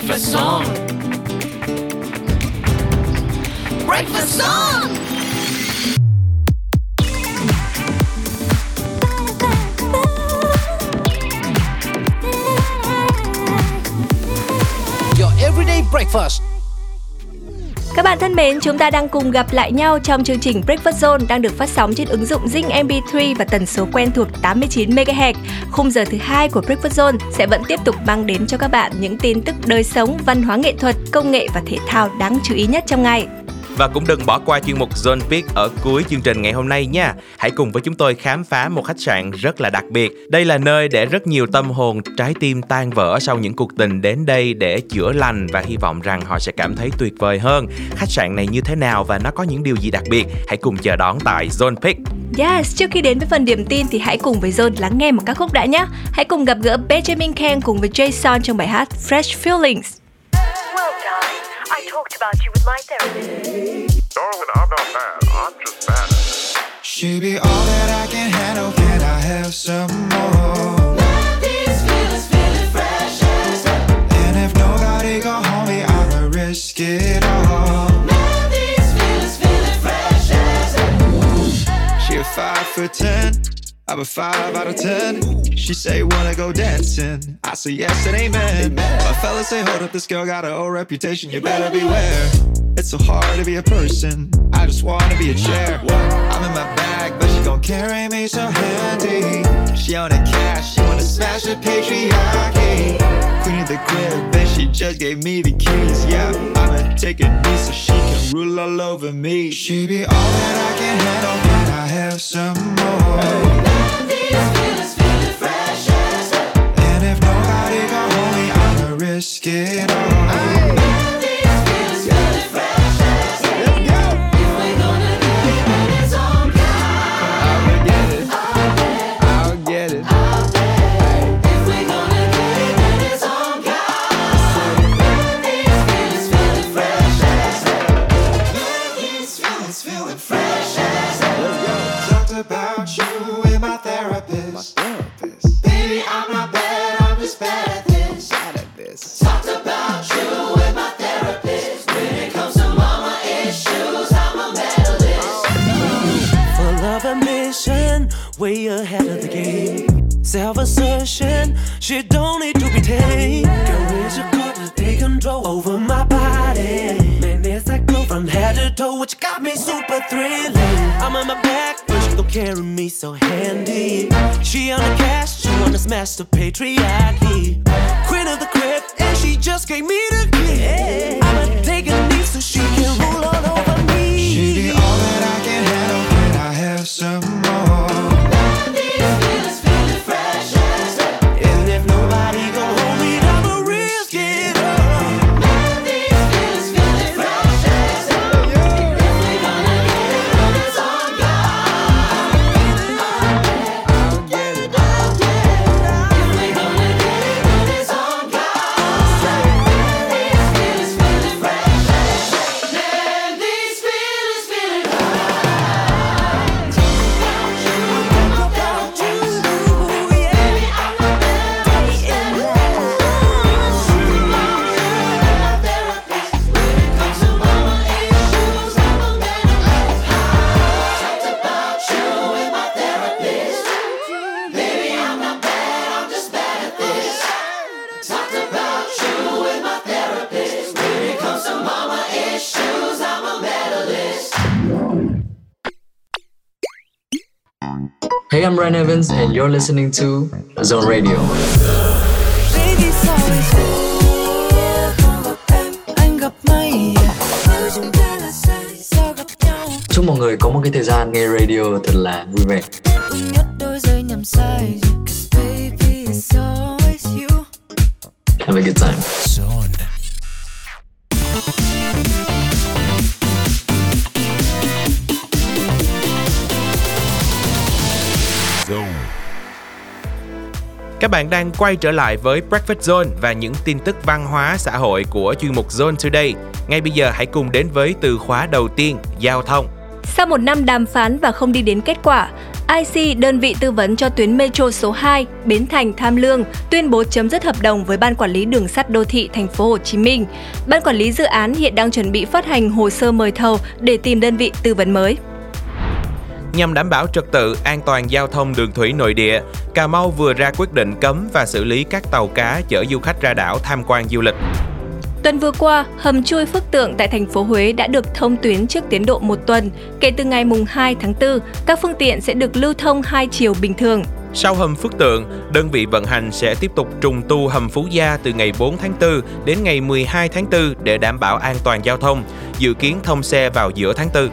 Breakfast song. Breakfast song. Your everyday breakfast. Các bạn thân mến, chúng ta đang cùng gặp lại nhau trong chương trình Breakfast Zone đang được phát sóng trên ứng dụng Zing MP3 và tần số quen thuộc 89 MHz. Khung giờ thứ hai của Breakfast Zone sẽ vẫn tiếp tục mang đến cho các bạn những tin tức đời sống, văn hóa nghệ thuật, công nghệ và thể thao đáng chú ý nhất trong ngày. Và cũng đừng bỏ qua chuyên mục Zone Pick ở cuối chương trình ngày hôm nay nha. Hãy cùng với chúng tôi khám phá một khách sạn rất là đặc biệt. Đây là nơi để rất nhiều tâm hồn, trái tim tan vỡ sau những cuộc tình đến đây để chữa lành và hy vọng rằng họ sẽ cảm thấy tuyệt vời hơn. Khách sạn này như thế nào và nó có những điều gì đặc biệt? Hãy cùng chờ đón tại Zone Pick. Yes, trước khi đến với phần điểm tin thì hãy cùng với Zone lắng nghe một ca khúc đã nhé. Hãy cùng gặp gỡ Benjamin Ken cùng với Jason trong bài hát Fresh Feelings. Well, darling, I talked about you with my therapist. Darling, I'm not mad. I'm just mad. She be all that I can handle. Can I have some more? Now this feels feelin' fresh. And if nobody gon' hold me, I'ma risk it all. Now these feels feeling fresh. She a five foot ten. I'm a five out of ten. She say wanna go dancing. I say yes and amen. My fellas say hold up, this girl got her old reputation. You better beware. It's so hard to be a person. I just wanna be a chair. I'm in my bag, but she gon' carry me so handy. She on the cash, she wanna smash the patriarchy. Queen of the crib, and she just gave me the keys. Yeah, I'ma take a knee so she can rule all over me. She be all that I can handle, can I have some more? get. Assertion, she don't need to be tamed. Girl, is your call to take control over my body. Man, it's like glow from head to toe, which got me super thrilling. I'm on my back, but she gon' carry me so handy. She on the cash, she wanna smash the patriarchy. Queen of the crib, and she just gave me the key. Evans, and you're listening to Zone Radio. Chúc mọi người có một cái thời gian nghe radio thật là vui vẻ. Have Các bạn đang quay trở lại với Breakfast Zone và những tin tức văn hóa xã hội của chuyên mục Zone Today. Ngay bây giờ hãy cùng đến với từ khóa đầu tiên, giao thông. Sau một năm đàm phán và không đi đến kết quả, IC, đơn vị tư vấn cho tuyến Metro số 2, Bến Thành Tham Lương, tuyên bố chấm dứt hợp đồng với Ban Quản lý Đường sắt Đô thị Thành phố Hồ Chí Minh. Ban Quản lý dự án hiện đang chuẩn bị phát hành hồ sơ mời thầu để tìm đơn vị tư vấn mới. Nhằm đảm bảo trật tự an toàn giao thông đường thủy nội địa, Cà Mau vừa ra quyết định cấm và xử lý các tàu cá chở du khách ra đảo tham quan du lịch. Tuần vừa qua, hầm chui Phước Tượng tại thành phố Huế đã được thông tuyến trước tiến độ một tuần. Kể từ ngày mùng 2 tháng 4, các phương tiện sẽ được lưu thông hai chiều bình thường. Sau hầm Phước Tượng, đơn vị vận hành sẽ tiếp tục trùng tu hầm Phú Gia từ ngày 4 tháng 4 đến ngày 12 tháng 4 để đảm bảo an toàn giao thông, dự kiến thông xe vào giữa tháng 4.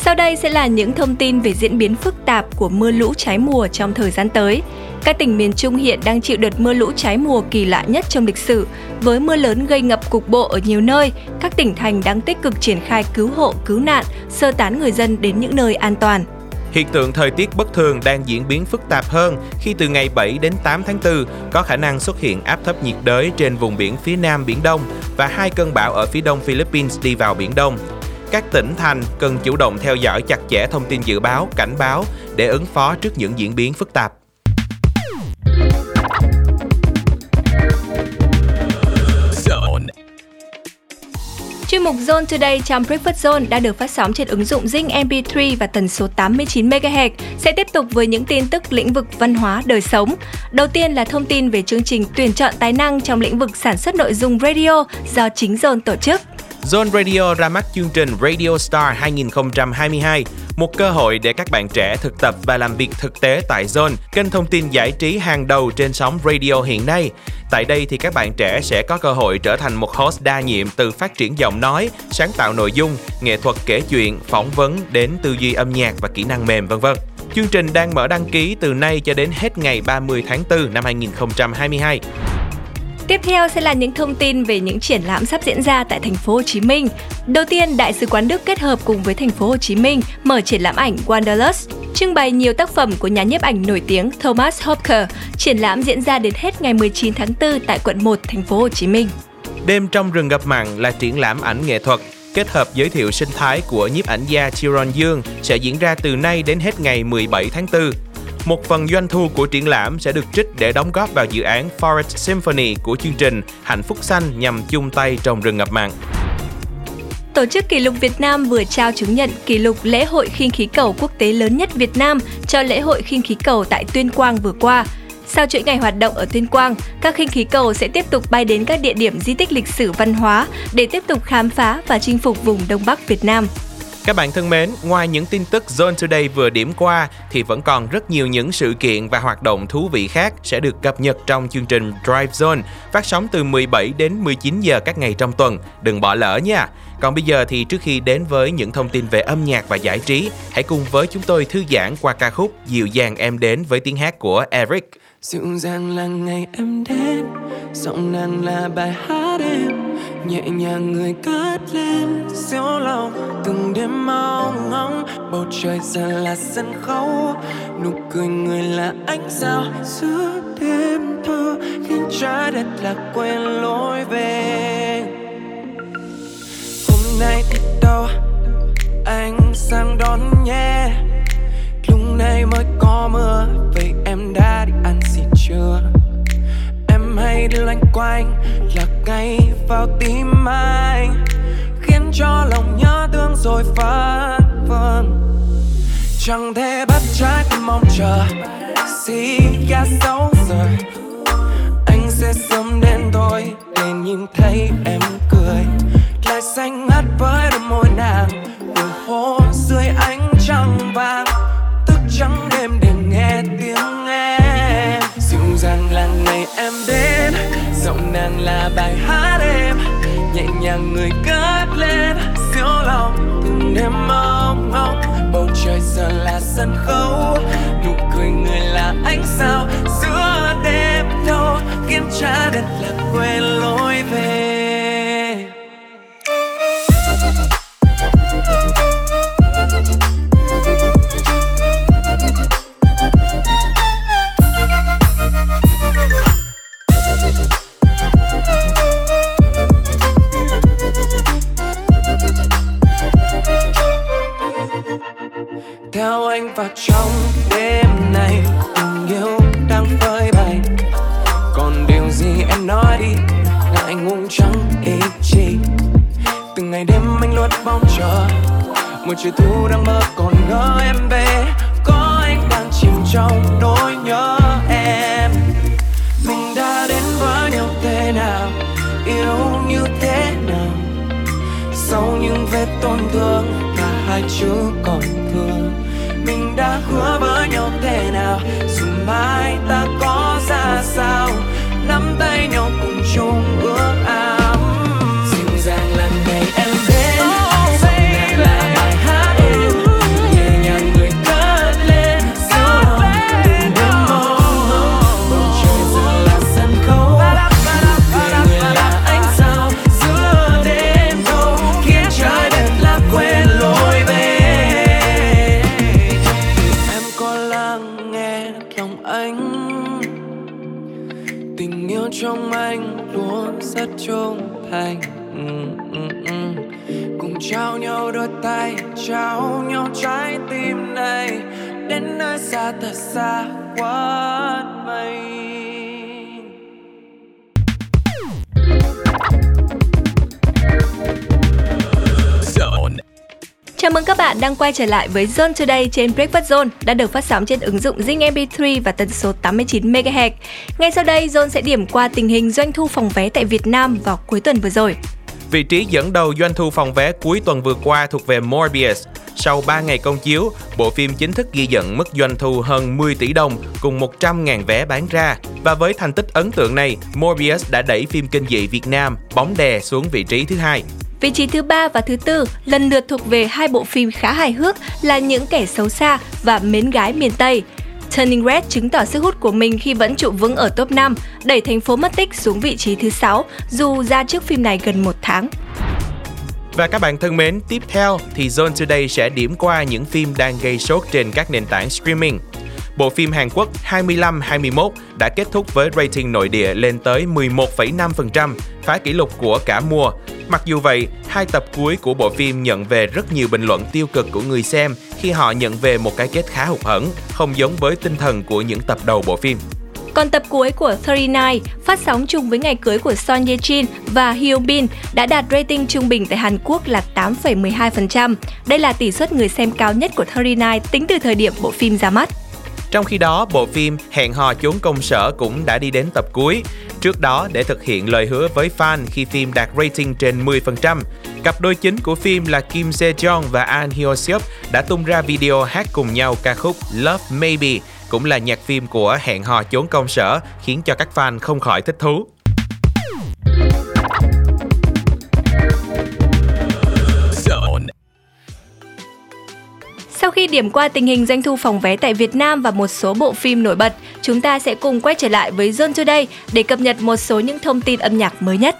Sau đây sẽ là những thông tin về diễn biến phức tạp của mưa lũ trái mùa trong thời gian tới. Các tỉnh miền Trung hiện đang chịu đợt mưa lũ trái mùa kỳ lạ nhất trong lịch sử. Với mưa lớn gây ngập cục bộ ở nhiều nơi, các tỉnh thành đang tích cực triển khai cứu hộ, cứu nạn, sơ tán người dân đến những nơi an toàn. Hiện tượng thời tiết bất thường đang diễn biến phức tạp hơn khi từ ngày 7 đến 8 tháng 4 có khả năng xuất hiện áp thấp nhiệt đới trên vùng biển phía nam Biển Đông và hai cơn bão ở phía đông Philippines đi vào Biển Đông. Các tỉnh thành cần chủ động theo dõi chặt chẽ thông tin dự báo, cảnh báo để ứng phó trước những diễn biến phức tạp. Chuyên mục Zone Today trong Breakfast Zone đã được phát sóng trên ứng dụng Zing MP3 và tần số 89 MHz. Sẽ tiếp tục với những tin tức lĩnh vực văn hóa, đời sống. Đầu tiên là thông tin về chương trình tuyển chọn tài năng trong lĩnh vực sản xuất nội dung radio do chính Zone tổ chức. Zone Radio ra mắt chương trình Radio Star 2022, một cơ hội để các bạn trẻ thực tập và làm việc thực tế tại Zone, kênh thông tin giải trí hàng đầu trên sóng radio hiện nay. Tại đây thì các bạn trẻ sẽ có cơ hội trở thành một host đa nhiệm từ phát triển giọng nói, sáng tạo nội dung, nghệ thuật kể chuyện, phỏng vấn đến tư duy âm nhạc và kỹ năng mềm vân vân. Chương trình đang mở đăng ký từ nay cho đến hết ngày 30 tháng 4 năm 2022. Tiếp theo sẽ là những thông tin về những triển lãm sắp diễn ra tại thành phố Hồ Chí Minh. Đầu tiên, Đại sứ quán Đức kết hợp cùng với thành phố Hồ Chí Minh mở triển lãm ảnh Wanderlust, trưng bày nhiều tác phẩm của nhà nhiếp ảnh nổi tiếng Thomas Hopker. Triển lãm diễn ra đến hết ngày 19 tháng 4 tại quận 1, thành phố Hồ Chí Minh. Đêm trong rừng ngập mặn là triển lãm ảnh nghệ thuật kết hợp giới thiệu sinh thái của nhiếp ảnh gia Chiron Dương sẽ diễn ra từ nay đến hết ngày 17 tháng 4 một phần doanh thu của triển lãm sẽ được trích để đóng góp vào dự án Forest Symphony của chương trình Hạnh phúc xanh nhằm chung tay trồng rừng ngập mặn. Tổ chức Kỷ lục Việt Nam vừa trao chứng nhận kỷ lục lễ hội khinh khí cầu quốc tế lớn nhất Việt Nam cho lễ hội khinh khí cầu tại Tuyên Quang vừa qua. Sau chuỗi ngày hoạt động ở Tuyên Quang, các khinh khí cầu sẽ tiếp tục bay đến các địa điểm di tích lịch sử văn hóa để tiếp tục khám phá và chinh phục vùng Đông Bắc Việt Nam. Các bạn thân mến, ngoài những tin tức Zone Today vừa điểm qua thì vẫn còn rất nhiều những sự kiện và hoạt động thú vị khác sẽ được cập nhật trong chương trình Drive Zone phát sóng từ 17 đến 19 giờ các ngày trong tuần. Đừng bỏ lỡ nha. Còn bây giờ thì trước khi đến với những thông tin về âm nhạc và giải trí, hãy cùng với chúng tôi thư giãn qua ca khúc Dịu dàng em đến với tiếng hát của Eric. Dịu dàng là ngày em đến Giọng nàng là bài hát em Nhẹ nhàng người cất lên Siêu lòng từng đêm mau ngóng, Bầu trời giờ là sân khấu. Nụ cười người là ánh sao, Giữa đêm thơ Khiến trái đất là quên lối về. Hôm nay đi đâu Anh sang đón nhé. Lúc này mới có mưa, Vậy em đã đi ăn gì chưa? Hay loanh quanh, Là ngay vào tim anh, Khiến cho lòng nhớ thương rồi phá vâng Chẳng thể bắt trái tim mong chờ, Xì ga sáu giờ Anh sẽ sớm đến thôi Để nhìn thấy em cười. Lại xanh ngắt với đôi môi nàng Đường phố dưới ánh trăng vàng. Nàng là bài hát em. Nhẹ nhàng người cất lên, Siêu lòng từng đêm mong ngóng Bầu trời giờ là sân khấu, Nụ cười người là ánh sao. Giữa đêm thâu Khiến trái đất là quên lối về. trong đêm này tình yêu đang phơi bày. Còn điều gì em nói đi ngại ngùng trắng ý chí từng ngày đêm anh luôn mong chờ. Một chiều thu đang mơ thật xa quá mây Chào mừng các bạn đang quay trở lại với Zone Today trên Breakfast Zone đã được phát sóng trên ứng dụng Zing MP3 và tần số 89 MHz. Ngay sau đây, Zone sẽ điểm qua tình hình doanh thu phòng vé tại Việt Nam vào cuối tuần vừa rồi. Vị trí dẫn đầu doanh thu phòng vé cuối tuần vừa qua thuộc về Morbius. Sau 3 ngày công chiếu, bộ phim chính thức ghi nhận mức doanh thu hơn 10 tỷ đồng cùng 100.000 vé bán ra. Và với thành tích ấn tượng này, Morbius đã đẩy phim kinh dị Việt Nam Bóng đè xuống vị trí thứ hai. Vị trí thứ ba và thứ tư lần lượt thuộc về hai bộ phim khá hài hước là Những kẻ xấu xa và Mến gái miền Tây. Turning Red chứng tỏ sức hút của mình khi vẫn trụ vững ở top 5, đẩy thành phố mất tích xuống vị trí thứ 6 dù ra trước phim này gần một tháng. Và các bạn thân mến, tiếp theo thì Zone Today sẽ điểm qua những phim đang gây sốt trên các nền tảng streaming. Bộ phim Hàn Quốc 25-21 đã kết thúc với rating nội địa lên tới 11,5%, phá kỷ lục của cả mùa. Mặc dù vậy, hai tập cuối của bộ phim nhận về rất nhiều bình luận tiêu cực của người xem khi họ nhận về một cái kết khá hụt hẫng, không giống với tinh thần của những tập đầu bộ phim. Còn tập cuối của 39 phát sóng chung với ngày cưới của Son Ye Jin và Hyo Bin đã đạt rating trung bình tại Hàn Quốc là 8,12%. Đây là tỷ suất người xem cao nhất của 39 tính từ thời điểm bộ phim ra mắt. Trong khi đó, bộ phim Hẹn hò trốn công sở cũng đã đi đến tập cuối. Trước đó, để thực hiện lời hứa với fan khi phim đạt rating trên 10%, cặp đôi chính của phim là Kim Se Jong và An Hyo Seop đã tung ra video hát cùng nhau ca khúc Love Maybe, cũng là nhạc phim của Hẹn hò trốn công sở, khiến cho các fan không khỏi thích thú. Sau khi điểm qua tình hình doanh thu phòng vé tại Việt Nam và một số bộ phim nổi bật, chúng ta sẽ cùng quay trở lại với Zone Today để cập nhật một số những thông tin âm nhạc mới nhất.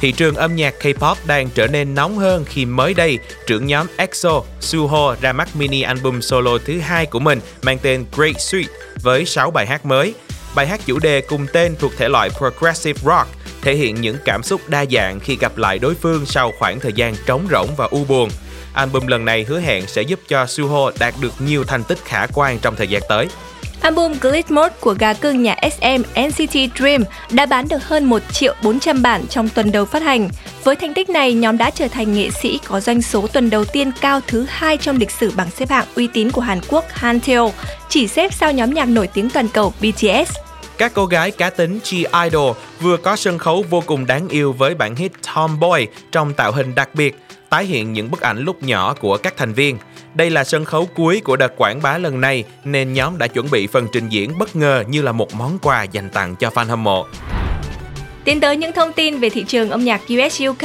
Thị trường âm nhạc K-pop đang trở nên nóng hơn khi mới đây, trưởng nhóm EXO, Suho ra mắt mini album solo thứ hai của mình mang tên Great Suite với 6 bài hát mới. Bài hát chủ đề cùng tên thuộc thể loại Progressive Rock, thể hiện những cảm xúc đa dạng khi gặp lại đối phương sau khoảng thời gian trống rỗng và u buồn. Album lần này hứa hẹn sẽ giúp cho Suho đạt được nhiều thành tích khả quan trong thời gian tới. Album Glitch Mode của gà cưng nhà SM NCT Dream đã bán được hơn 1 triệu 400 bản trong tuần đầu phát hành. Với thành tích này, nhóm đã trở thành nghệ sĩ có doanh số tuần đầu tiên cao thứ hai trong lịch sử bảng xếp hạng uy tín của Hàn Quốc Hanteo, chỉ xếp sau nhóm nhạc nổi tiếng toàn cầu BTS. Các cô gái cá tính G-Idol vừa có sân khấu vô cùng đáng yêu với bản hit Tomboy trong tạo hình đặc biệt, tái hiện những bức ảnh lúc nhỏ của các thành viên. Đây là sân khấu cuối của đợt quảng bá lần này nên nhóm đã chuẩn bị phần trình diễn bất ngờ như là một món quà dành tặng cho fan hâm mộ. Tiến tới những thông tin về thị trường âm nhạc US UK,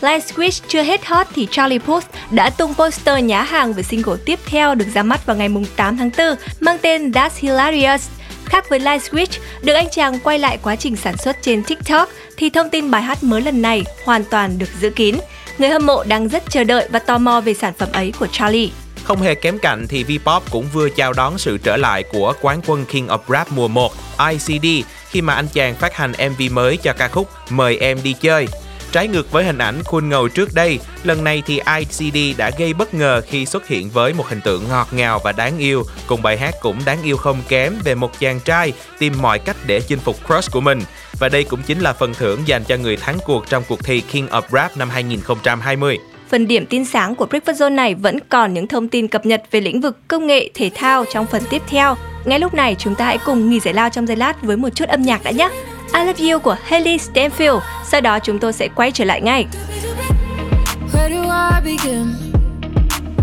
Light Switch chưa hết hot thì Charlie Puth đã tung poster nhá hàng về single tiếp theo được ra mắt vào ngày 8 tháng 4 mang tên That's Hilarious. Khác với Light Switch, được anh chàng quay lại quá trình sản xuất trên TikTok thì thông tin bài hát mới lần này hoàn toàn được giữ kín. Người hâm mộ đang rất chờ đợi và tò mò về sản phẩm ấy của Charlie. Không hề kém cạnh thì Vpop cũng vừa chào đón sự trở lại của quán quân King of Rap mùa 1 ICD khi mà anh chàng phát hành MV mới cho ca khúc Mời em đi chơi. Trái ngược với hình ảnh khuôn ngầu trước đây, lần này thì ICD đã gây bất ngờ khi xuất hiện với một hình tượng ngọt ngào và đáng yêu, cùng bài hát cũng đáng yêu không kém về một chàng trai tìm mọi cách để chinh phục crush của mình. Và đây cũng chính là phần thưởng dành cho người thắng cuộc trong cuộc thi King of Rap năm 2020 phần điểm tin sáng của Breakfast Zone này vẫn còn những thông tin cập nhật về lĩnh vực công nghệ thể thao trong phần tiếp theo. Ngay lúc này chúng ta hãy cùng nghỉ giải lao trong giây lát với một chút âm nhạc đã nhé. I Love You của Haley Stanfield. Sau đó chúng tôi sẽ quay trở lại ngay. Where do I begin?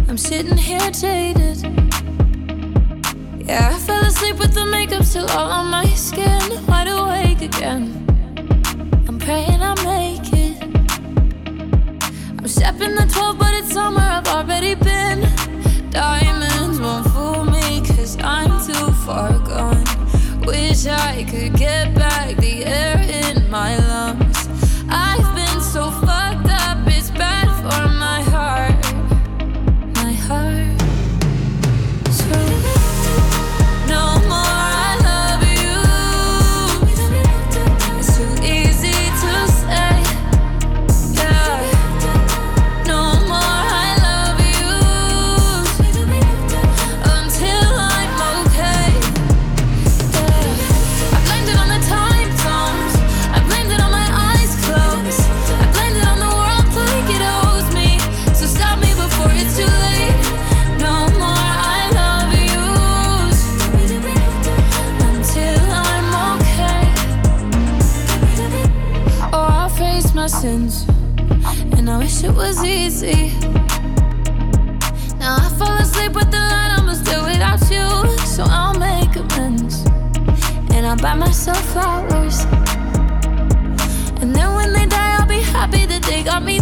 I'm sitting here jaded. Yeah, I fell asleep with the makeup still all on my skin. Wide awake again. I'm praying I made. I'm stepping the 12, but it's summer, I've already been. Diamonds won't fool me, cause I'm too far gone. Wish I could get back the air in my lungs. It was easy. Now I fall asleep with the light, I'ma still without you. So I'll make amends. And I'll buy myself flowers. And then when they die, I'll be happy that they got me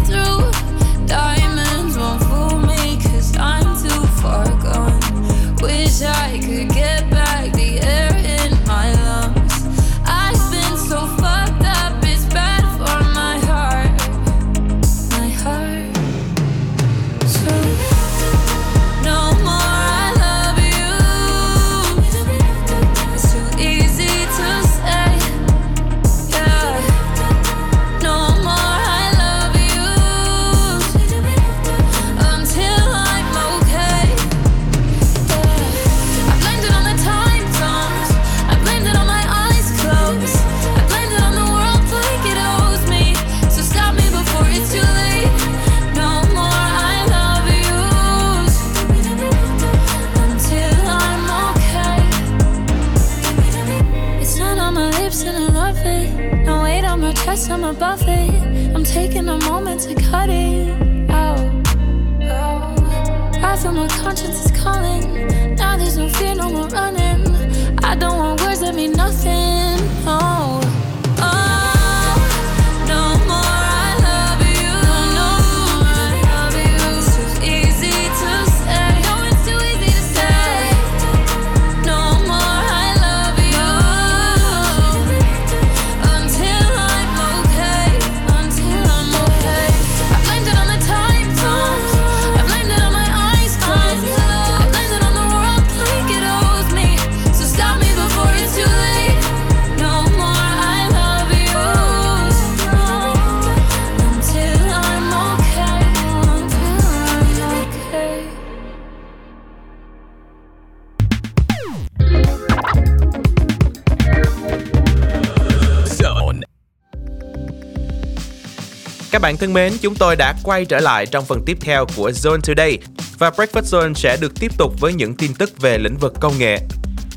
Các bạn thân mến, chúng tôi đã quay trở lại trong phần tiếp theo của Zone Today và Breakfast Zone sẽ được tiếp tục với những tin tức về lĩnh vực công nghệ.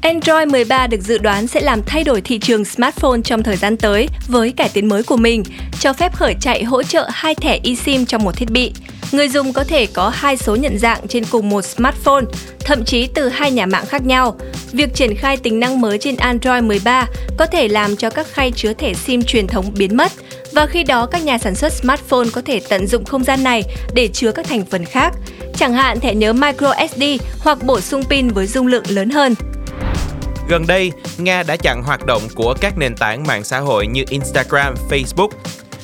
Android 13 được dự đoán sẽ làm thay đổi thị trường smartphone trong thời gian tới với cải tiến mới của mình, cho phép khởi chạy hỗ trợ hai thẻ eSIM trong một thiết bị. Người dùng có thể có hai số nhận dạng trên cùng một smartphone, thậm chí từ hai nhà mạng khác nhau. Việc triển khai tính năng mới trên Android 13 có thể làm cho các khay chứa thẻ SIM truyền thống biến mất và khi đó các nhà sản xuất smartphone có thể tận dụng không gian này để chứa các thành phần khác, chẳng hạn thẻ nhớ micro SD hoặc bổ sung pin với dung lượng lớn hơn. Gần đây, Nga đã chặn hoạt động của các nền tảng mạng xã hội như Instagram, Facebook.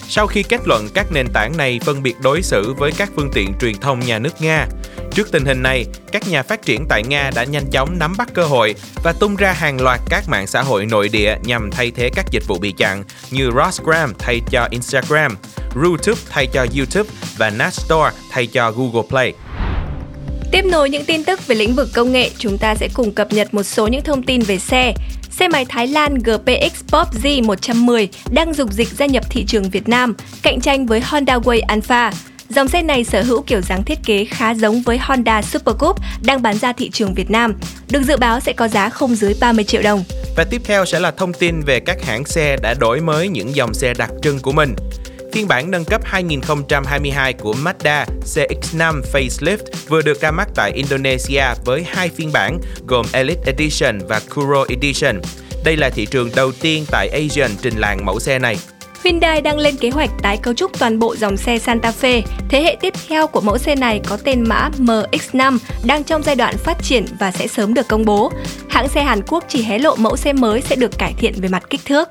Sau khi kết luận các nền tảng này phân biệt đối xử với các phương tiện truyền thông nhà nước Nga. Trước tình hình này, các nhà phát triển tại Nga đã nhanh chóng nắm bắt cơ hội và tung ra hàng loạt các mạng xã hội nội địa nhằm thay thế các dịch vụ bị chặn như Rosgram thay cho Instagram, YouTube thay cho YouTube và Nastore thay cho Google Play. Tiếp nối những tin tức về lĩnh vực công nghệ, chúng ta sẽ cùng cập nhật một số những thông tin về xe. Xe máy Thái Lan GPX Pop Z110 đang dục dịch gia nhập thị trường Việt Nam, cạnh tranh với Honda Way Alpha. Dòng xe này sở hữu kiểu dáng thiết kế khá giống với Honda Super Coupe đang bán ra thị trường Việt Nam. Được dự báo sẽ có giá không dưới 30 triệu đồng. Và tiếp theo sẽ là thông tin về các hãng xe đã đổi mới những dòng xe đặc trưng của mình. Phiên bản nâng cấp 2022 của Mazda CX-5 Facelift vừa được ra mắt tại Indonesia với hai phiên bản gồm Elite Edition và Kuro Edition. Đây là thị trường đầu tiên tại Asian trình làng mẫu xe này. Hyundai đang lên kế hoạch tái cấu trúc toàn bộ dòng xe Santa Fe. Thế hệ tiếp theo của mẫu xe này có tên mã MX-5 đang trong giai đoạn phát triển và sẽ sớm được công bố. Hãng xe Hàn Quốc chỉ hé lộ mẫu xe mới sẽ được cải thiện về mặt kích thước.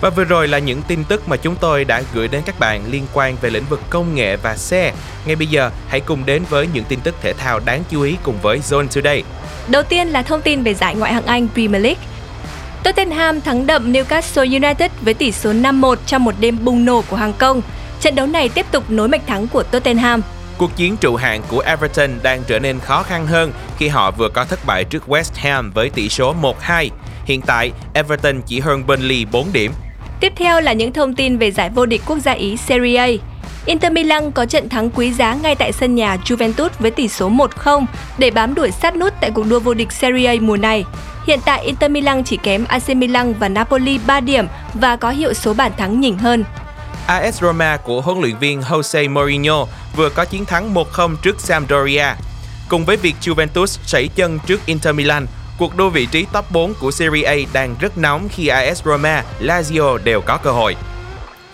Và vừa rồi là những tin tức mà chúng tôi đã gửi đến các bạn liên quan về lĩnh vực công nghệ và xe. Ngay bây giờ, hãy cùng đến với những tin tức thể thao đáng chú ý cùng với Zone Today. Đầu tiên là thông tin về giải Ngoại hạng Anh Premier League. Tottenham thắng đậm Newcastle United với tỷ số 5-1 trong một đêm bùng nổ của hàng công. Trận đấu này tiếp tục nối mạch thắng của Tottenham. Cuộc chiến trụ hạng của Everton đang trở nên khó khăn hơn khi họ vừa có thất bại trước West Ham với tỷ số 1-2. Hiện tại, Everton chỉ hơn Burnley 4 điểm. Tiếp theo là những thông tin về giải vô địch quốc gia Ý Serie A. Inter Milan có trận thắng quý giá ngay tại sân nhà Juventus với tỷ số 1-0 để bám đuổi sát nút tại cuộc đua vô địch Serie A mùa này. Hiện tại Inter Milan chỉ kém AC Milan và Napoli 3 điểm và có hiệu số bàn thắng nhỉnh hơn. AS Roma của huấn luyện viên Jose Mourinho vừa có chiến thắng 1-0 trước Sampdoria. Cùng với việc Juventus sẩy chân trước Inter Milan, cuộc đua vị trí top 4 của Serie A đang rất nóng khi AS Roma, Lazio đều có cơ hội.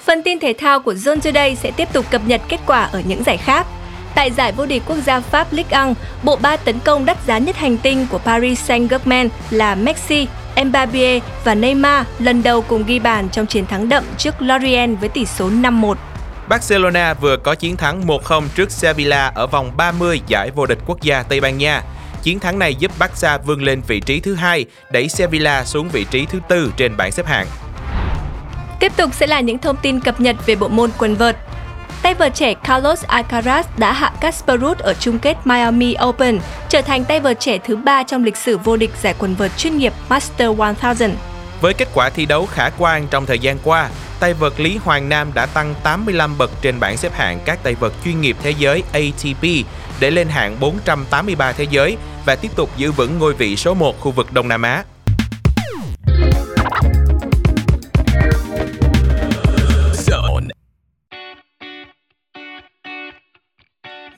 Phần tin thể thao của Zone Today sẽ tiếp tục cập nhật kết quả ở những giải khác. Tại giải vô địch quốc gia Pháp Ligue 1, bộ ba tấn công đắt giá nhất hành tinh của Paris Saint-Germain là Messi, Mbappé và Neymar lần đầu cùng ghi bàn trong chiến thắng đậm trước Lorient với tỷ số 5-1. Barcelona vừa có chiến thắng 1-0 trước Sevilla ở vòng 30 giải vô địch quốc gia Tây Ban Nha. Chiến thắng này giúp Barca vươn lên vị trí thứ hai, đẩy Sevilla xuống vị trí thứ tư trên bảng xếp hạng. Tiếp tục sẽ là những thông tin cập nhật về bộ môn quần vợt. Tay vợt trẻ Carlos Alcaraz đã hạ Casper Ruud ở chung kết Miami Open, trở thành tay vợt trẻ thứ ba trong lịch sử vô địch giải quần vợt chuyên nghiệp Master 1000. Với kết quả thi đấu khả quan trong thời gian qua, tay vợt Lý Hoàng Nam đã tăng 85 bậc trên bảng xếp hạng các tay vợt chuyên nghiệp thế giới ATP để lên hạng 483 thế giới và tiếp tục giữ vững ngôi vị số 1 khu vực Đông Nam Á.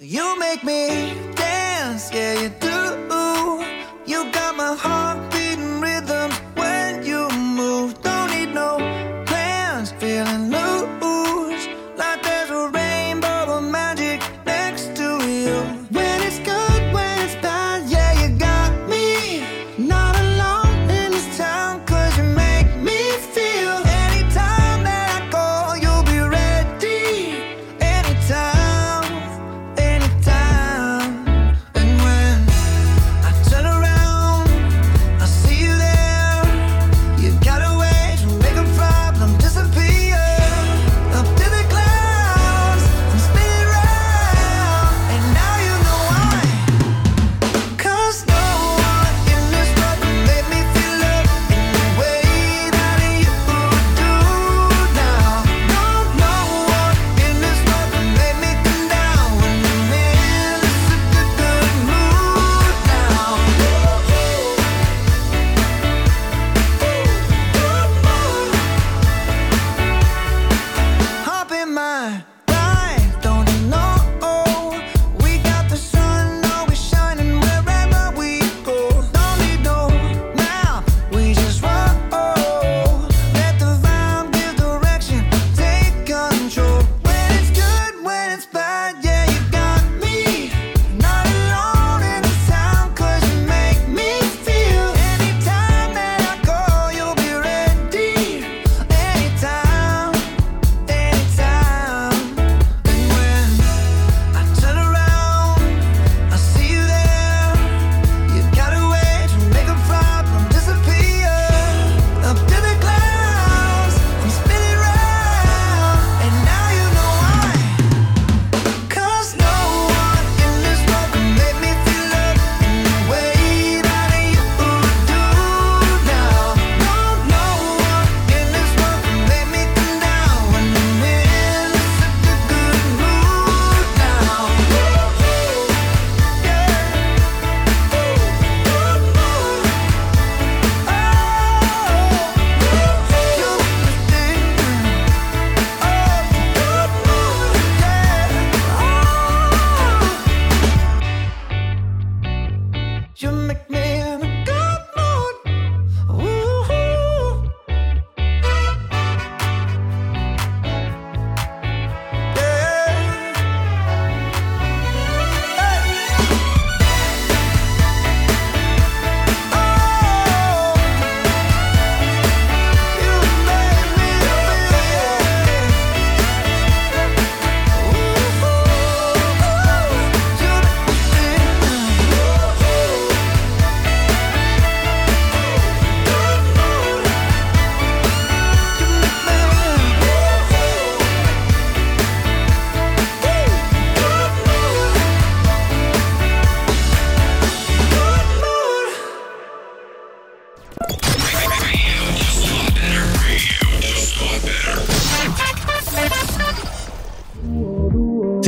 You make me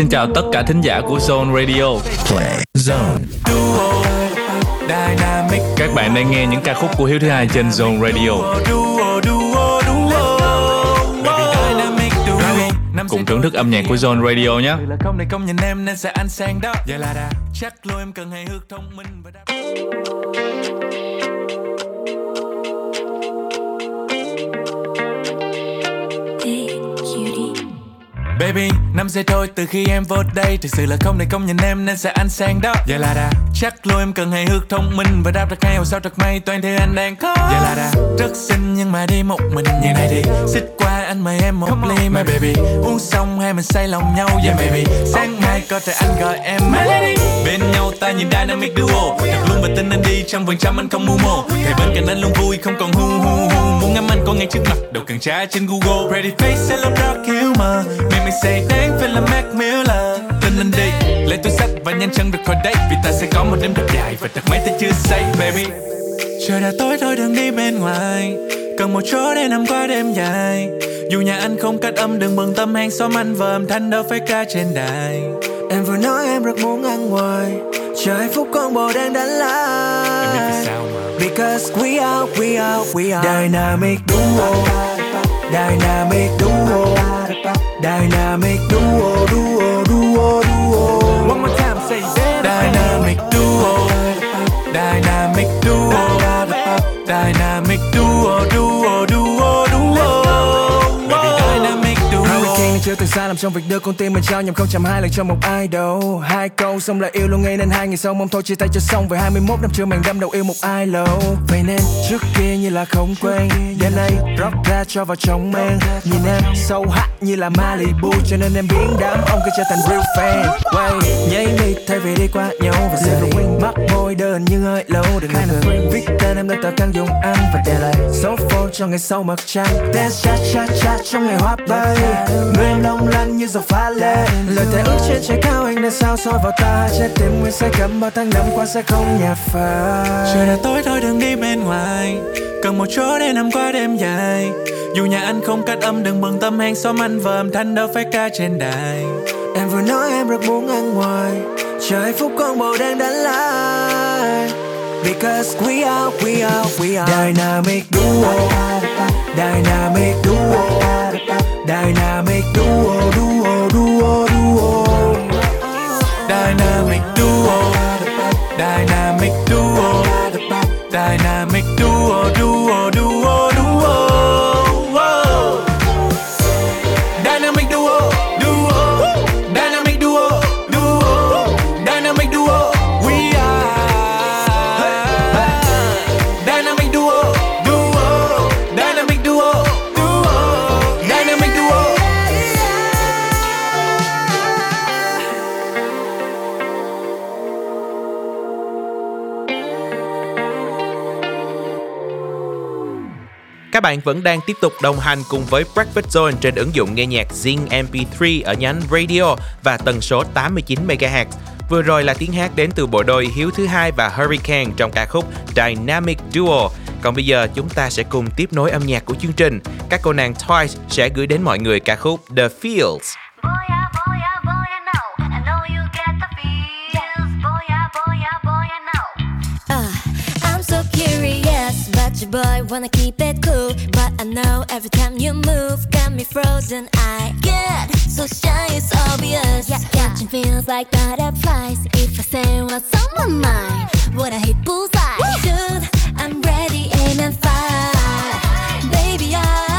Xin chào tất cả thính giả của Zone Radio. Play Zone. Các bạn đang nghe những ca khúc của Hiếu thứ hai trên Zone Radio. Cùng thưởng thức âm nhạc của Zone Radio nhé. không để công nhận em nên sẽ ăn sang đó Giờ là đã chắc luôn em cần hài hước thông minh và đáp Baby, năm giây thôi từ khi em vô đây Thực sự là không thể công nhận em nên sẽ ăn sang đó. Giờ là đã chắc luôn em cần hài hước thông minh Và đáp thật hay. Hoặc sao thật may toàn thì anh đang có. Giờ là đã. Rất xinh nhưng mà đi một mình như này thì Xích qua anh mời em một ly my baby. Uống xong hai mình say lòng nhau yeah baby. Sáng mai có thể anh gọi em my lady. Bên nhau ta nhìn dynamic duo. Thật luôn và tin anh đi trăm phần trăm anh không mưu mô Thầy bên cạnh anh luôn vui không còn hu hu hu. Muốn ngắm anh có ngay trước mặt đâu cần tra trên Google. Pretty face hello dark humor. Make me say đáng phải là Mac Miller Anh đi. Lấy túi sách và nhanh chân rời khỏi đây Vì ta sẽ có một đêm thật dài và thật mấy ta chưa say baby. Trời đã tối thôi đừng đi bên ngoài. Cần một chỗ để nằm qua đêm dài. Dù nhà anh không cách âm đừng bận tâm hàng xóm anh và âm thanh đâu phải ca trên đài. Em vừa nói em rất muốn ăn ngoài. Chờ hạnh phúc con bồ đang đánh lại. Em biết vì sao mà. Because we are, we are, we are. Dynamic duo. Dynamic duo Dynamic duo, duo, duo, duo. One more time say Dynamic duo. Dynamic duo. Dynamic Sai lầm trong việc đưa con tim mình trao nhầm không? Chạm hai lần cho một ai đâu Hai câu xong lại yêu luôn ngay nên hai ngày sau mong thôi chia tay cho xong. Về 21 năm chưa màng đâm đầu yêu một ai lâu Vậy nên trước kia như là không quen Đêm nay rock ra cho vào trong men. Nhìn em sâu hắt như là Malibu Cho nên em biến đám ông cứ trở thành real fan. Quay nhảy đi thay vì đi qua nhau Và giờ thì mắt môi đơn nhưng hơi lâu Đừng ngần viết tên em lên tờ căn dùng ăn Và để lại số phone cho ngày sau mặt trăng. Dance cha cha cha trong ngày hoa bay. Người em long lanh như dòng pha lê. Lời thề ước trên trời cao anh đã sao soi vào ta. Trái tim nguyên say cầm bao tháng năm qua sẽ không nhạt phai. Trời đã tối thôi đừng đi bên ngoài. Cần một chỗ để nằm qua đêm dài. Dù nhà anh không cách âm đừng bận tâm hàng xóm anh và âm thanh đâu phải ca trên đài. Em vừa nói em rất muốn ăn ngoài. Chờ hạnh phúc con bồ đang đánh lại. Because we are, we are, we are. Dynamic duo. Dynamic duo Dynamic duo, duo, duo, duo. Dynamic duo. Dynamic duo. Dynamic duo, duo, Các bạn vẫn đang tiếp tục đồng hành cùng với Breakfast Zone trên ứng dụng nghe nhạc Zing MP3 ở nhánh radio và tần số 89 MHz. Vừa rồi là tiếng hát đến từ bộ đôi Hiếu thứ hai và Hurricane trong ca khúc Dynamic Duo. Còn bây giờ chúng ta sẽ cùng tiếp nối âm nhạc của chương trình. Các cô nàng Twice sẽ gửi đến mọi người ca khúc The Fields. Curious, but boy wanna keep it cool. But I know every time you move, got me frozen. I get so shy, it's obvious. Yeah, catching feels like butterflies. If I say what's on my mind, would I hit bullseye? Dude, I'm ready, aim and fire. Baby, I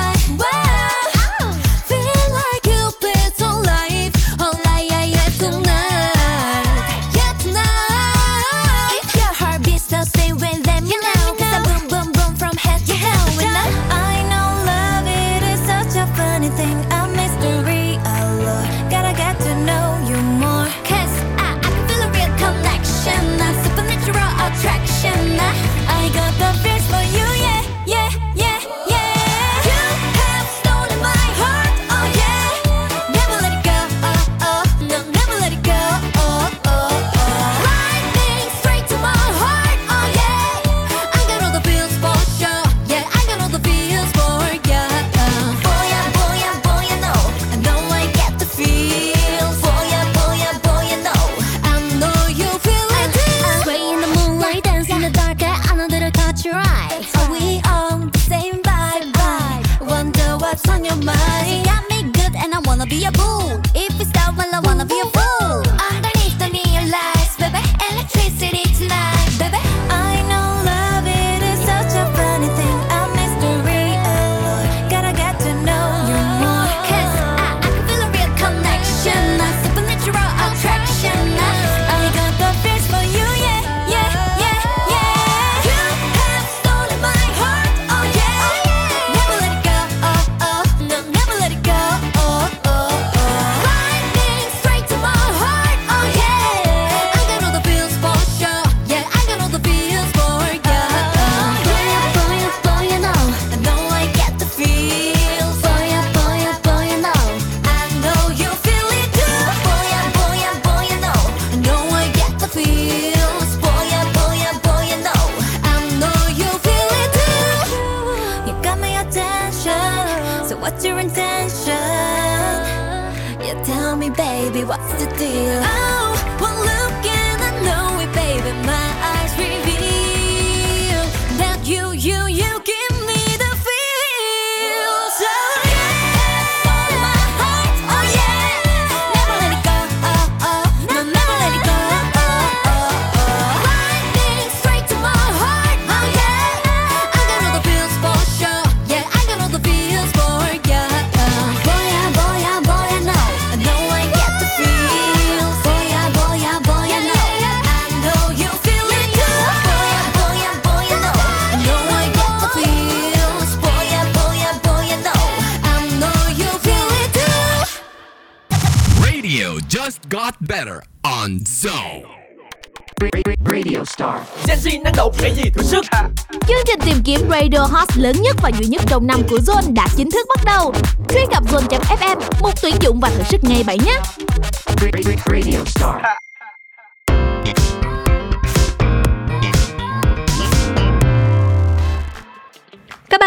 lớn nhất và duy nhất trong năm của Zone đã chính thức bắt đầu. Truy cập zone.fm, một tuyển dụng và thử sức ngay bảy nhé.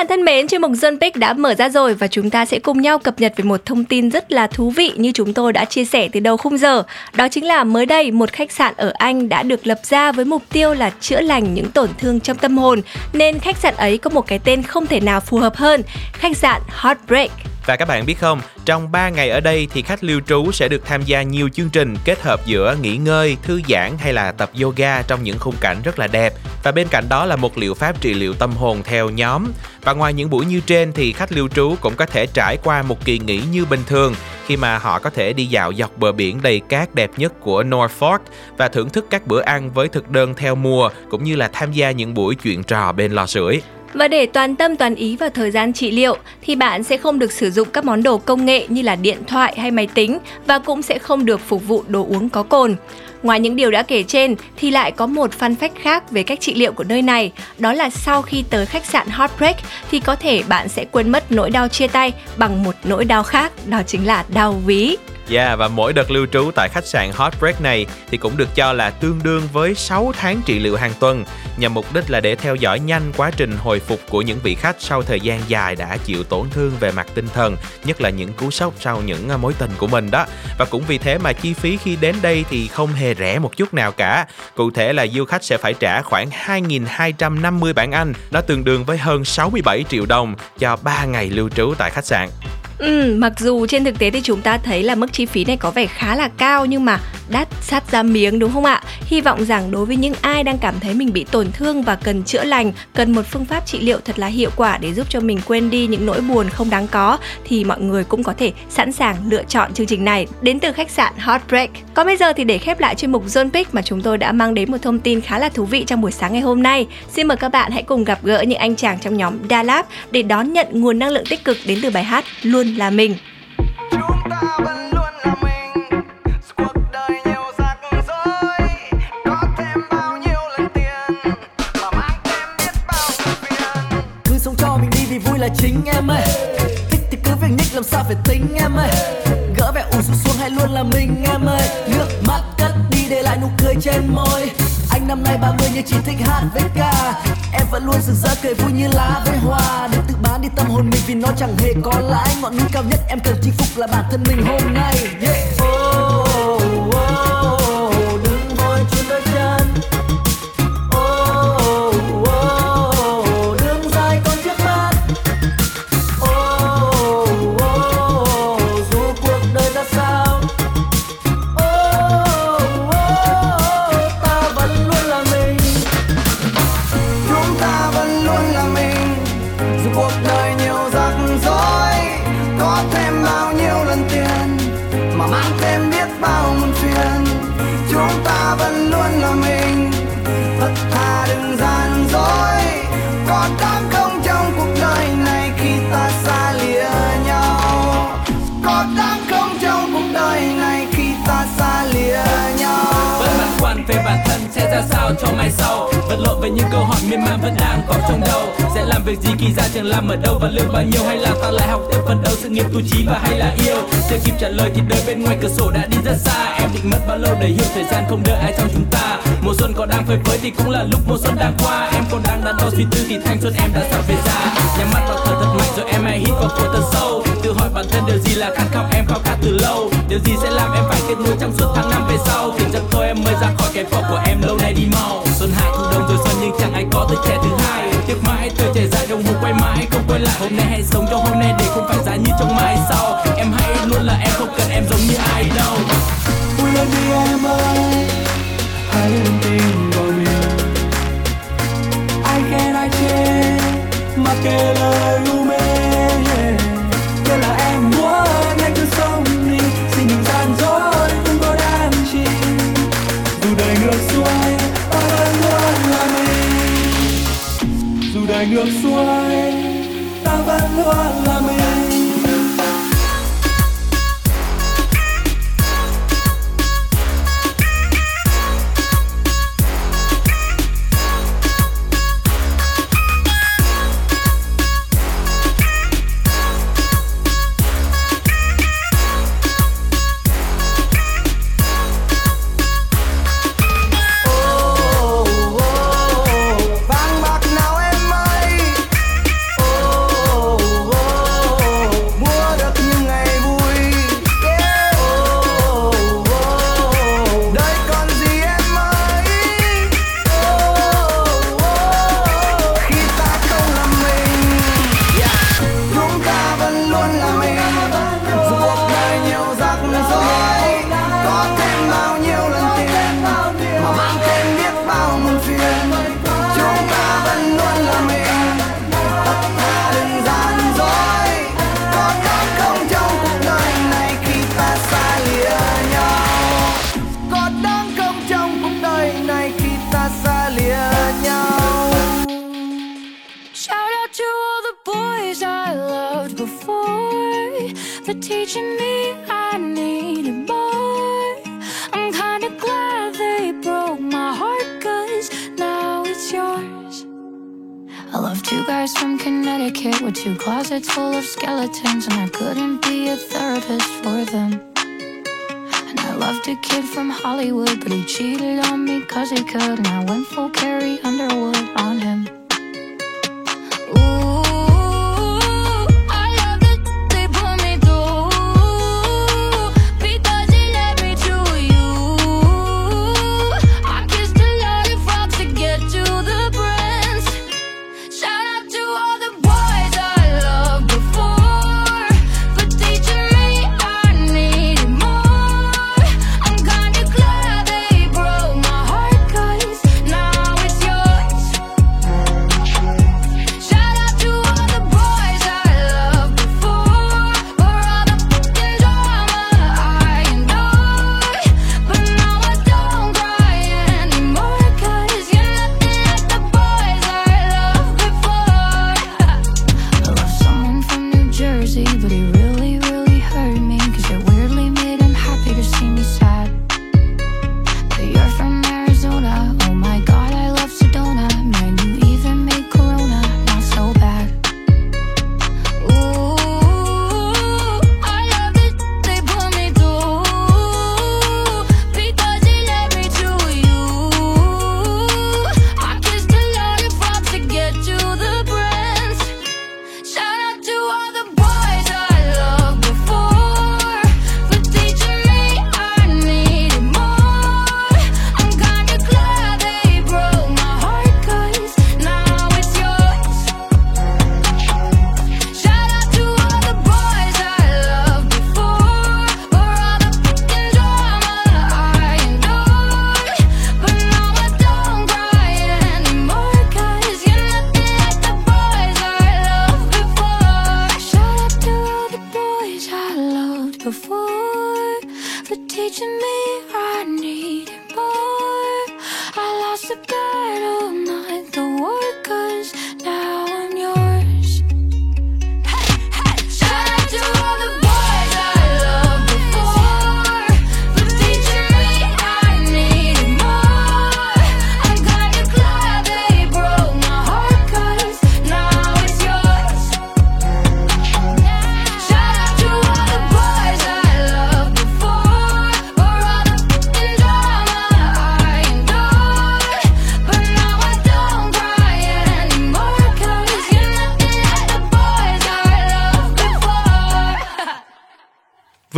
Bạn thân mến, chuyên mục dân Pick đã mở ra rồi và chúng ta sẽ cùng nhau cập nhật về một thông tin rất là thú vị như chúng tôi đã chia sẻ từ đầu khung giờ. Đó chính là mới đây một khách sạn ở Anh đã được lập ra với mục tiêu là chữa lành những tổn thương trong tâm hồn nên khách sạn ấy có một cái tên không thể nào phù hợp hơn, khách sạn Heartbreak. Và các bạn biết không, trong 3 ngày ở đây thì khách lưu trú sẽ được tham gia nhiều chương trình kết hợp giữa nghỉ ngơi, thư giãn hay là tập yoga trong những khung cảnh rất là đẹp. Và bên cạnh đó là một liệu pháp trị liệu tâm hồn theo nhóm. Và ngoài những buổi như trên thì khách lưu trú cũng có thể trải qua một kỳ nghỉ như bình thường khi mà họ có thể đi dạo dọc bờ biển đầy cát đẹp nhất của Norfolk và thưởng thức các bữa ăn với thực đơn theo mùa cũng như là tham gia những buổi chuyện trò bên lò sưởi. Và để toàn tâm toàn ý vào thời gian trị liệu thì bạn sẽ không được sử dụng các món đồ công nghệ như là điện thoại hay máy tính và cũng sẽ không được phục vụ đồ uống có cồn. Ngoài những điều đã kể trên thì lại có một fun fact khác về cách trị liệu của nơi này, đó là sau khi tới khách sạn Heartbreak thì có thể bạn sẽ quên mất nỗi đau chia tay bằng một nỗi đau khác, đó chính là đau ví. Yeah, và mỗi đợt lưu trú tại khách sạn Heartbreak này thì cũng được cho là tương đương với 6 tháng trị liệu hàng tuần nhằm mục đích là để theo dõi nhanh quá trình hồi phục của những vị khách sau thời gian dài đã chịu tổn thương về mặt tinh thần, nhất là những cú sốc sau những à, mối tình của mình đó. Và cũng vì thế mà chi phí khi đến đây thì không hề rẻ một chút nào cả. Cụ thể là du khách sẽ phải trả khoảng 2.250 bảng Anh, đó tương đương với hơn 67 triệu đồng cho 3 ngày lưu trú tại khách sạn. Ừ, mặc dù trên thực tế thì chúng ta thấy là mức chi phí này có vẻ khá là cao nhưng mà đắt sát ra miếng đúng không ạ? Hy vọng rằng đối với những ai đang cảm thấy mình bị tổn thương và cần chữa lành, cần một phương pháp trị liệu thật là hiệu quả để giúp cho mình quên đi những nỗi buồn không đáng có thì mọi người cũng có thể sẵn sàng lựa chọn chương trình này đến từ khách sạn Heartbreak. Còn bây giờ thì để khép lại chuyên mục Zone Pick mà chúng tôi đã mang đến một thông tin khá là thú vị trong buổi sáng ngày hôm nay. Xin mời các bạn hãy cùng gặp gỡ những anh chàng trong nhóm Dalab để đón nhận nguồn năng lượng tích cực đến từ bài hát Luôn là mình. cứ sống cho mình đi vì vui là chính em ơi. Thích thì cứ việc nhích làm sao phải tính em ơi. Gỡ vẻ ủ rũ xuống hay luôn là mình em ơi. Nước mắt cất đi để lại nụ cười trên môi anh năm nay 30 nhưng chỉ thích hát với ca. Em vẫn luôn rực rỡ cười vui như lá với hoa. Để tự bán đi tâm hồn mình vì nó chẳng hề có lãi. Ngọn núi cao nhất em cần chinh phục là bản thân mình hôm nay. Yeah. Sau. Vật lộn với những câu hỏi miên man vẫn đang có trong đầu. Sẽ làm việc gì khi ra trường, làm ở đâu và lương bao nhiêu, Hay là ta lại học tiếp phần đầu sự nghiệp tu trí và hay là yêu? Chưa kịp trả lời thì đời bên ngoài cửa sổ đã đi rất xa. Em định mất bao lâu để hiểu thời gian không đợi ai trong chúng ta? Mùa xuân còn đang phơi phới thì cũng là lúc mùa xuân đang qua. Em còn đang đắn đo suy tư thì thanh xuân em đã sắp về già Nhắm mắt vào thở thật mạnh rồi em hãy hít vào phổi thật sâu tự hỏi bản thân điều gì là khát khao, em khao khát từ lâu. Điều gì sẽ làm em phải kết nối trong suốt tháng năm về sau? Thì giật thôi em mới ra khỏi cái vỏ của em, lâu nay đi mau. Xuân hạ thu đông rồi xuân, nhưng chẳng ai có tới trẻ thứ hai. Tiếc mãi thời trẻ dài đồng hồ quay mãi, không quay lại. Hôm nay hãy sống cho hôm nay để không phải giá như trong mai sau. Em hãy luôn là em, không cần em giống như ai đâu. Quên đi em ơi, hãy đừng tin vào mình. Ai khen ai chê mà kệ lời u Dù ngược xuôi ta vẫn luôn là mình. Teaching me I needed more. I'm kinda glad they broke my heart, cause now it's yours. I love two guys from Connecticut with two closets full of skeletons, and I couldn't be a therapist for them. And I loved a kid from Hollywood, but he cheated on me cause he could, and I went full Carrie Underwood on him.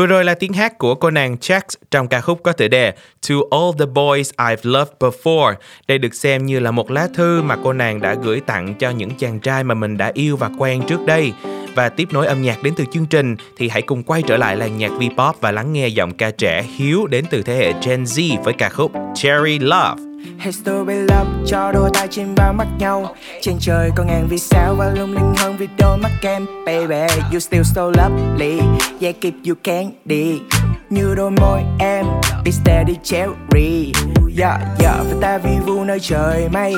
Vừa rồi là tiếng hát của cô nàng Jax trong ca khúc có tựa đề To All the Boys I've Loved Before. Đây được xem như là một lá thư mà cô nàng đã gửi tặng cho những chàng trai mà mình đã yêu và quen trước đây. Và tiếp nối âm nhạc đến từ chương trình, thì hãy cùng quay trở lại làng nhạc V-pop và lắng nghe giọng ca trẻ Hiếu đến từ thế hệ Gen Z với ca khúc Cherry Love. Hey stupid love, cho đôi tay trên vào mắt nhau. Trên trời có ngàn vì sao và lung linh hơn vì đôi mắt em Baby, you still so lovely. Yeah, keep you candy. Như đôi môi em, Be steady, cherry. Yeah yeah, và ta vi vu nơi trời mây.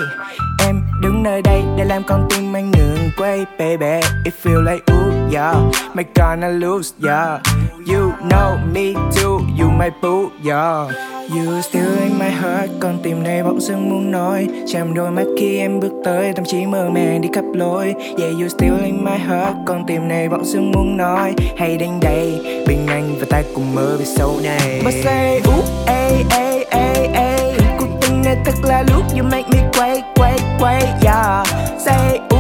Em đứng nơi đây để làm con tim anh ngừng quay Baby it feel like ooh yeah. My gonna lose yeah. You know me too You my boo yeah. You still in my heart Con tim này bỗng dưng muốn nói. Chạm đôi mắt khi em bước tới Tâm trí mơ màng đi khắp lối. Yeah you still in my heart Con tim này bỗng dưng muốn nói. Hãy đến đây Bên anh và ta cùng mơ về sau này. But say ooh ay, ay, ay, ay Cuộc tình này thật là lúc You make me quay quay quay Yeah. Say ooh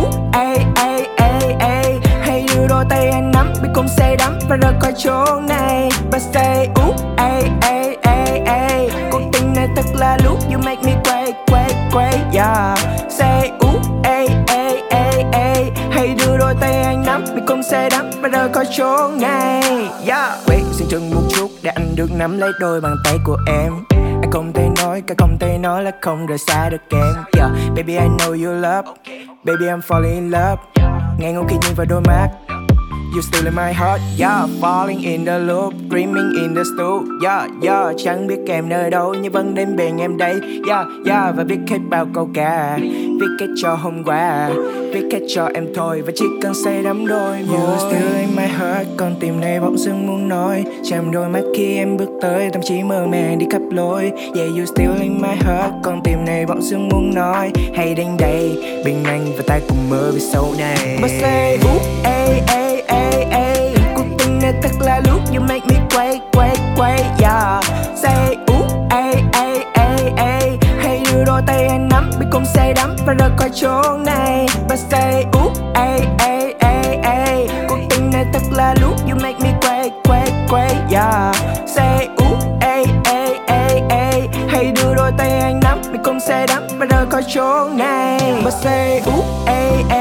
và rời khỏi chỗ này. But say ooh ay, ay, ay, ay Cuộc tình này thật là lúc You make me quay quay quay Yeah. Say ooh ay, ay, ay, ay Hãy đưa đôi tay anh nắm mình cùng say đắm và rời khỏi chỗ này. Yeah. Wait xin chừng một chút để anh được nắm lấy đôi bàn tay của em. Anh không thể nói, cả không thể nói là không rời xa được em. Yeah. Baby I know you love. Baby I'm falling in love. Ngay ngô khi nhìn vào đôi mắt. You still in my heart, yeah. Falling in the loop, dreaming in the stool Yeah, yeah, chẳng biết em nơi đâu Nhưng vẫn đến bên em đây Yeah, yeah, và viết hết bao câu ca Viết kết cho hôm qua Viết kết cho em thôi. Và chỉ cần say đắm đôi môi. You still in my heart Con tim này bỗng dưng muốn nói. Chạm đôi mắt khi em bước tới Tâm trí mơ màng đi khắp lối. Yeah, you still in my heart Con tim này bỗng dưng muốn nói. Hãy đến đây Bên anh và ta cùng mơ về sau này. But say ooh, ê, ê, ay, ay Cuộc tình này thật là lúc You make me quay, quay, quay Yeah Say ooh, ay, ay, ay, ay Hãy đưa đôi tay anh nắm Biết cùng say đắm và rời khỏi chỗ này But say ooh, ay, ay, ay, ay Cuộc tình này thật là lúc You make me quay, quay, quay Yeah Say ooh, ay, ay, ay, ay Hãy đưa đôi tay anh nắm Biết cùng say đắm và rời khỏi chỗ này But say ooh, ay, ay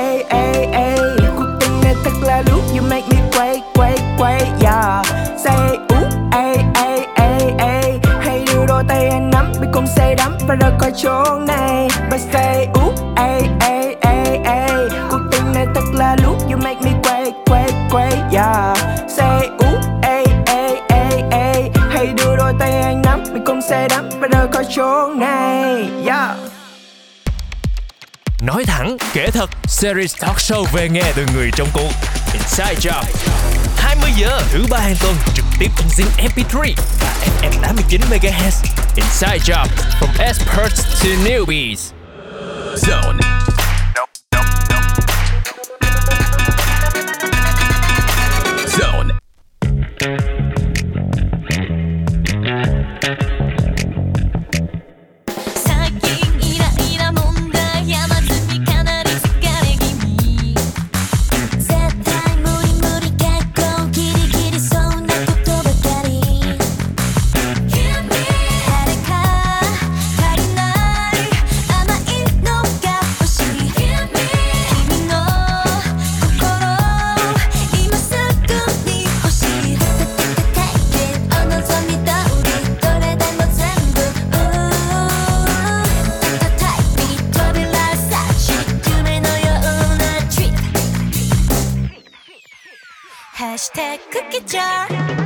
chỗ này But say ooh, ay, ay, ay, ay Cuộc tình này thật là lúc You make me quay, quay, quay Yeah Say ooh, ay, ay, ay, ay Hãy đưa đôi tay anh nắm mình cùng say đắm và rời khỏi chỗ này Yeah Nói thẳng, kể thật, series talk show về nghe từ người trong cuộc. Inside Job. 20 giờ thứ ba hàng tuần trực tiếp trên Zing MP3 và FM 89 MHz. Inside Job from experts to newbies. Zone. Hashtag cookie jar.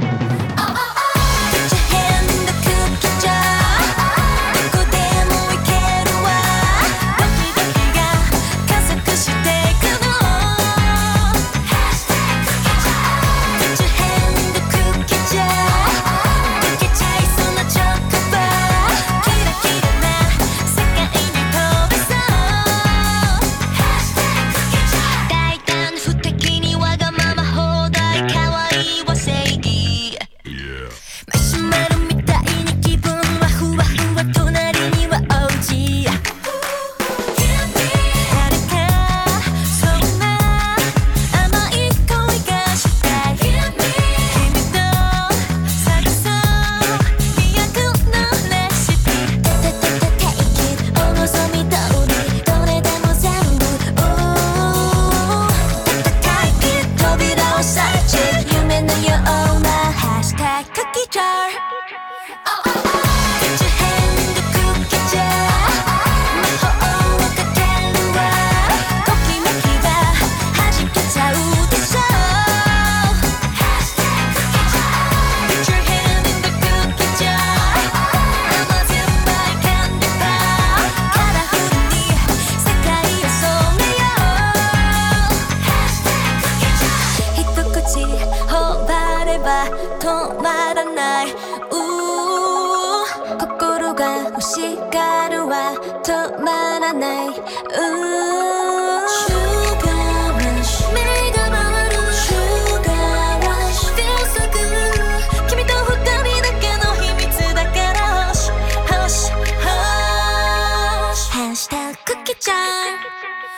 Jackie Chan.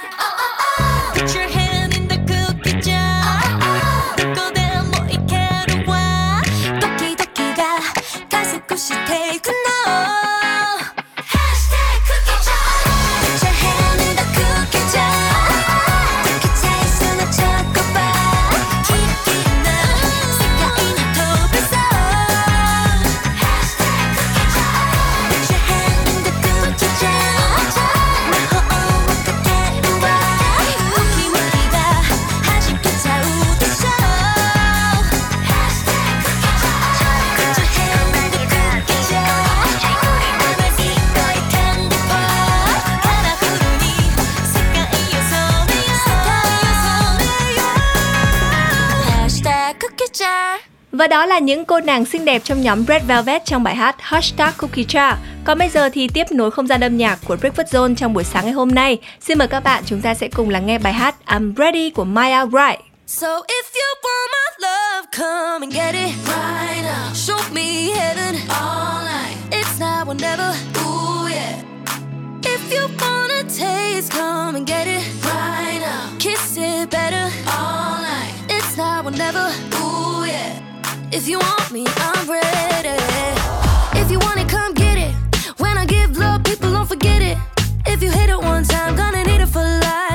Oh, oh, oh. Và đó là những cô nàng xinh đẹp trong nhóm Red Velvet trong bài hát Hashtag Cookie Jar. Còn bây giờ thì tiếp nối không gian âm nhạc của Breakfast Zone trong buổi sáng ngày hôm nay. Xin mời các bạn chúng ta sẽ cùng lắng nghe bài hát I'm Ready của Maya Wright. So if you want my love, come and get it right now. Show me heaven all night. It's now or never. Ooh yeah. If you wanna taste, come and get it right now. Kiss it better all night. It's now or never. Ooh yeah. If you want me, I'm ready. If you want it, come get it. When I give love, people don't forget it. If you hit it one time, gonna need it for life.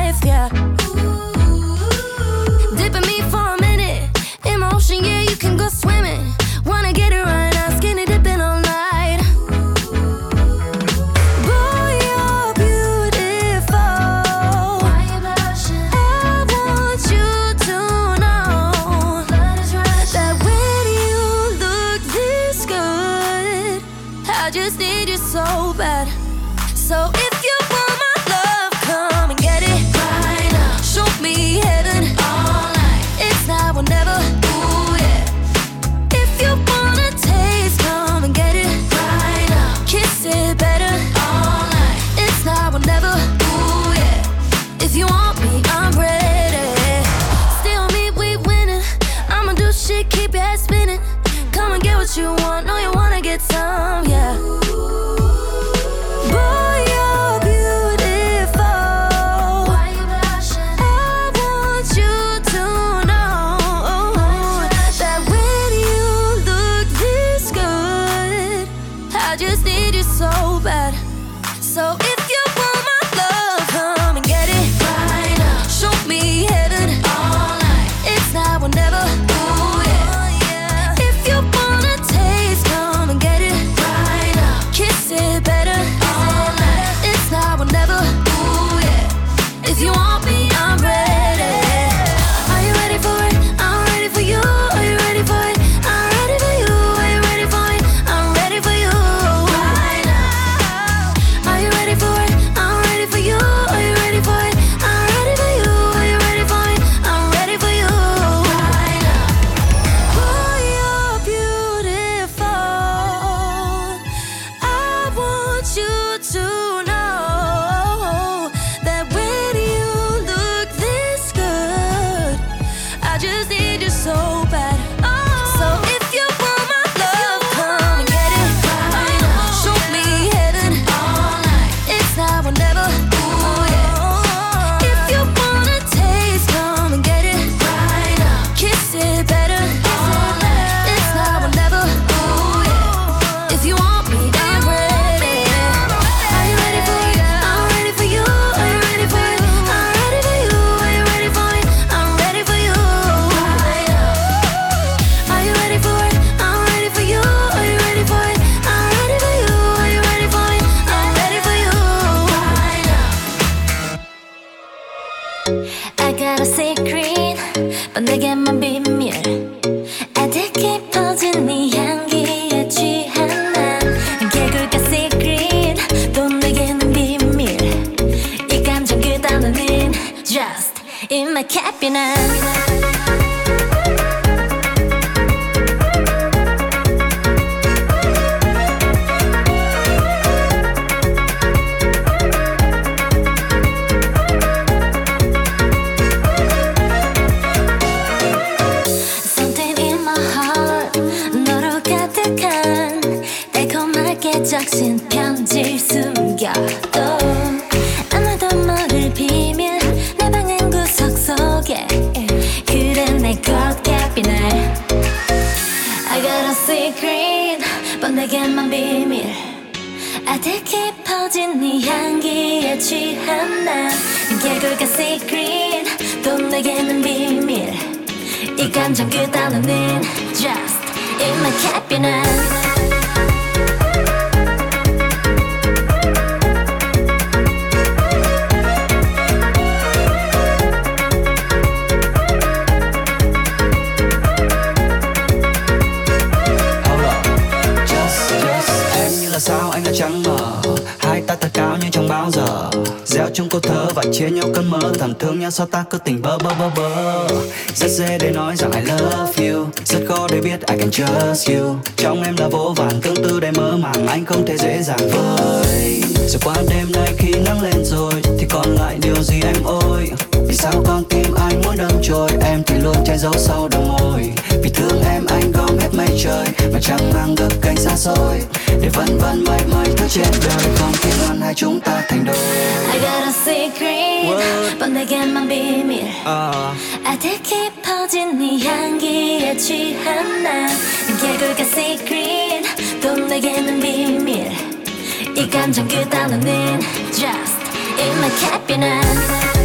so trắng mờ. Hai ta thật cao như trong bao giờ. Gieo chung câu thơ và chia nhau cơn mơ. Thầm thương nhau sao ta cứ tình bơ bơ bơ bơ. Rất dễ để nói rằng I love you. Rất khó để biết I can trust you. Trong em là vô vàn tương tư đầy mơ màng. Anh không thể dễ dàng với. Rồi qua đêm nay khi nắng lên rồi, Thì còn lại điều gì em ơi Vì sao con tim anh muốn đâm trôi Em thì luôn che giấu sau đôi môi Vì thương em anh mây trời Mà chẳng mang gấp cánh xa xôi Để vân vân mây mây thứ trên đời Không khi ngăn hai chúng ta thành đôi I got a secret 뻔내게만 비밀 아, 아득히 퍼진 네 향기에 취한 난 개굴가 secret 또 내게는 비밀 이 감정 그 단어는 just in my cabinet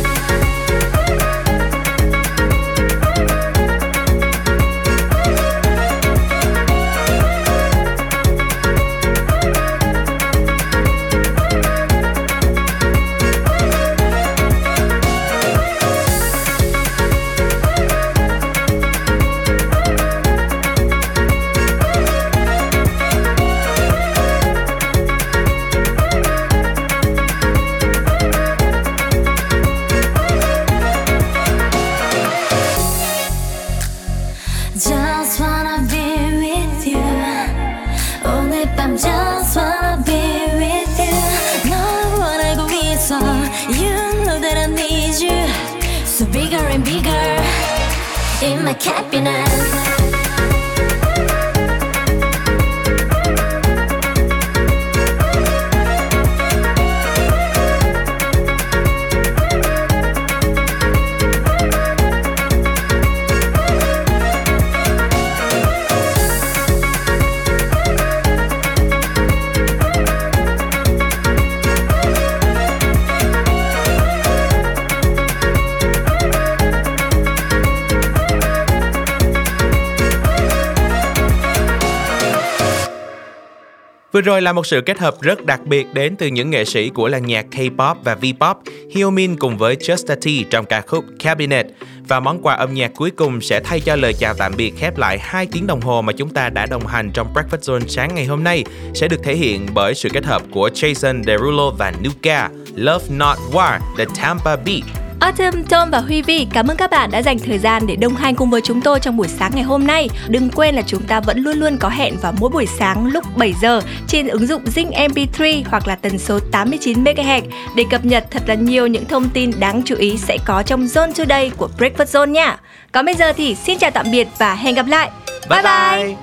rồi là một sự kết hợp rất đặc biệt đến từ những nghệ sĩ của làng nhạc K-pop và V-pop, Hyomin cùng với Justa T trong ca khúc Cabinet. Và món quà âm nhạc cuối cùng sẽ thay cho lời chào tạm biệt khép lại 2 tiếng đồng hồ mà chúng ta đã đồng hành trong Breakfast Zone sáng ngày hôm nay sẽ được thể hiện bởi sự kết hợp của Jason Derulo và Nuka, Love Not War, The Tampa Beat. Autumn, Tom và Huy Vi, cảm ơn các bạn đã dành thời gian để đồng hành cùng với chúng tôi trong buổi sáng ngày hôm nay. Đừng quên là chúng ta vẫn luôn luôn có hẹn vào mỗi buổi sáng lúc 7 giờ trên ứng dụng Zing MP3 hoặc là tần số 89 MHz để cập nhật thật là nhiều những thông tin đáng chú ý sẽ có trong Zone Today của Breakfast Zone nha. Còn bây giờ thì xin chào tạm biệt và hẹn gặp lại. Bye bye. bye.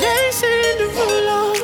Jason